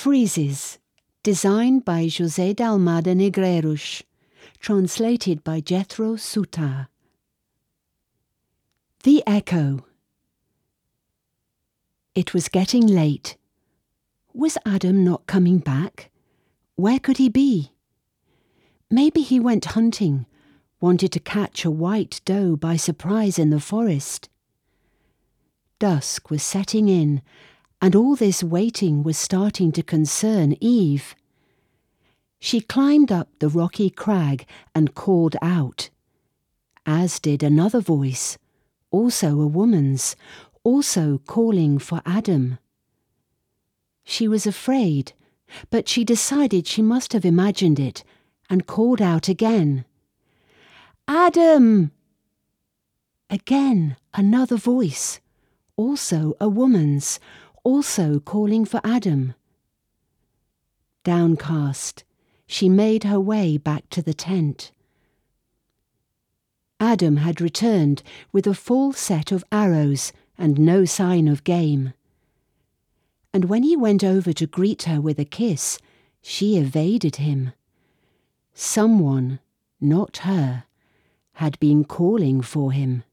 Friezes, designed by José de Negreiros, translated by Jethro Soutar. The Echo. It was getting late. Was Adam not coming back? Where could he be? Maybe he went hunting, wanted to catch a white doe by surprise in the forest. Dusk was setting in, and all this waiting was starting to concern Eve. She climbed up the rocky crag and called out, as did another voice, also a woman's, also calling for Adam. She was afraid, but she decided she must have imagined it and called out again. Adam! Again, another voice, also a woman's, also calling for Adam. Downcast, she made her way back to the tent. Adam had returned with a full set of arrows and no sign of game. And when he went over to greet her with a kiss, she evaded him. Someone, not her, had been calling for him.